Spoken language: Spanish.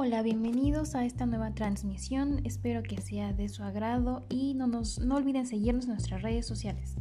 Hola, bienvenidos a esta nueva transmisión. Espero que sea de su agrado y no, nos, no olviden seguirnos en nuestras redes sociales.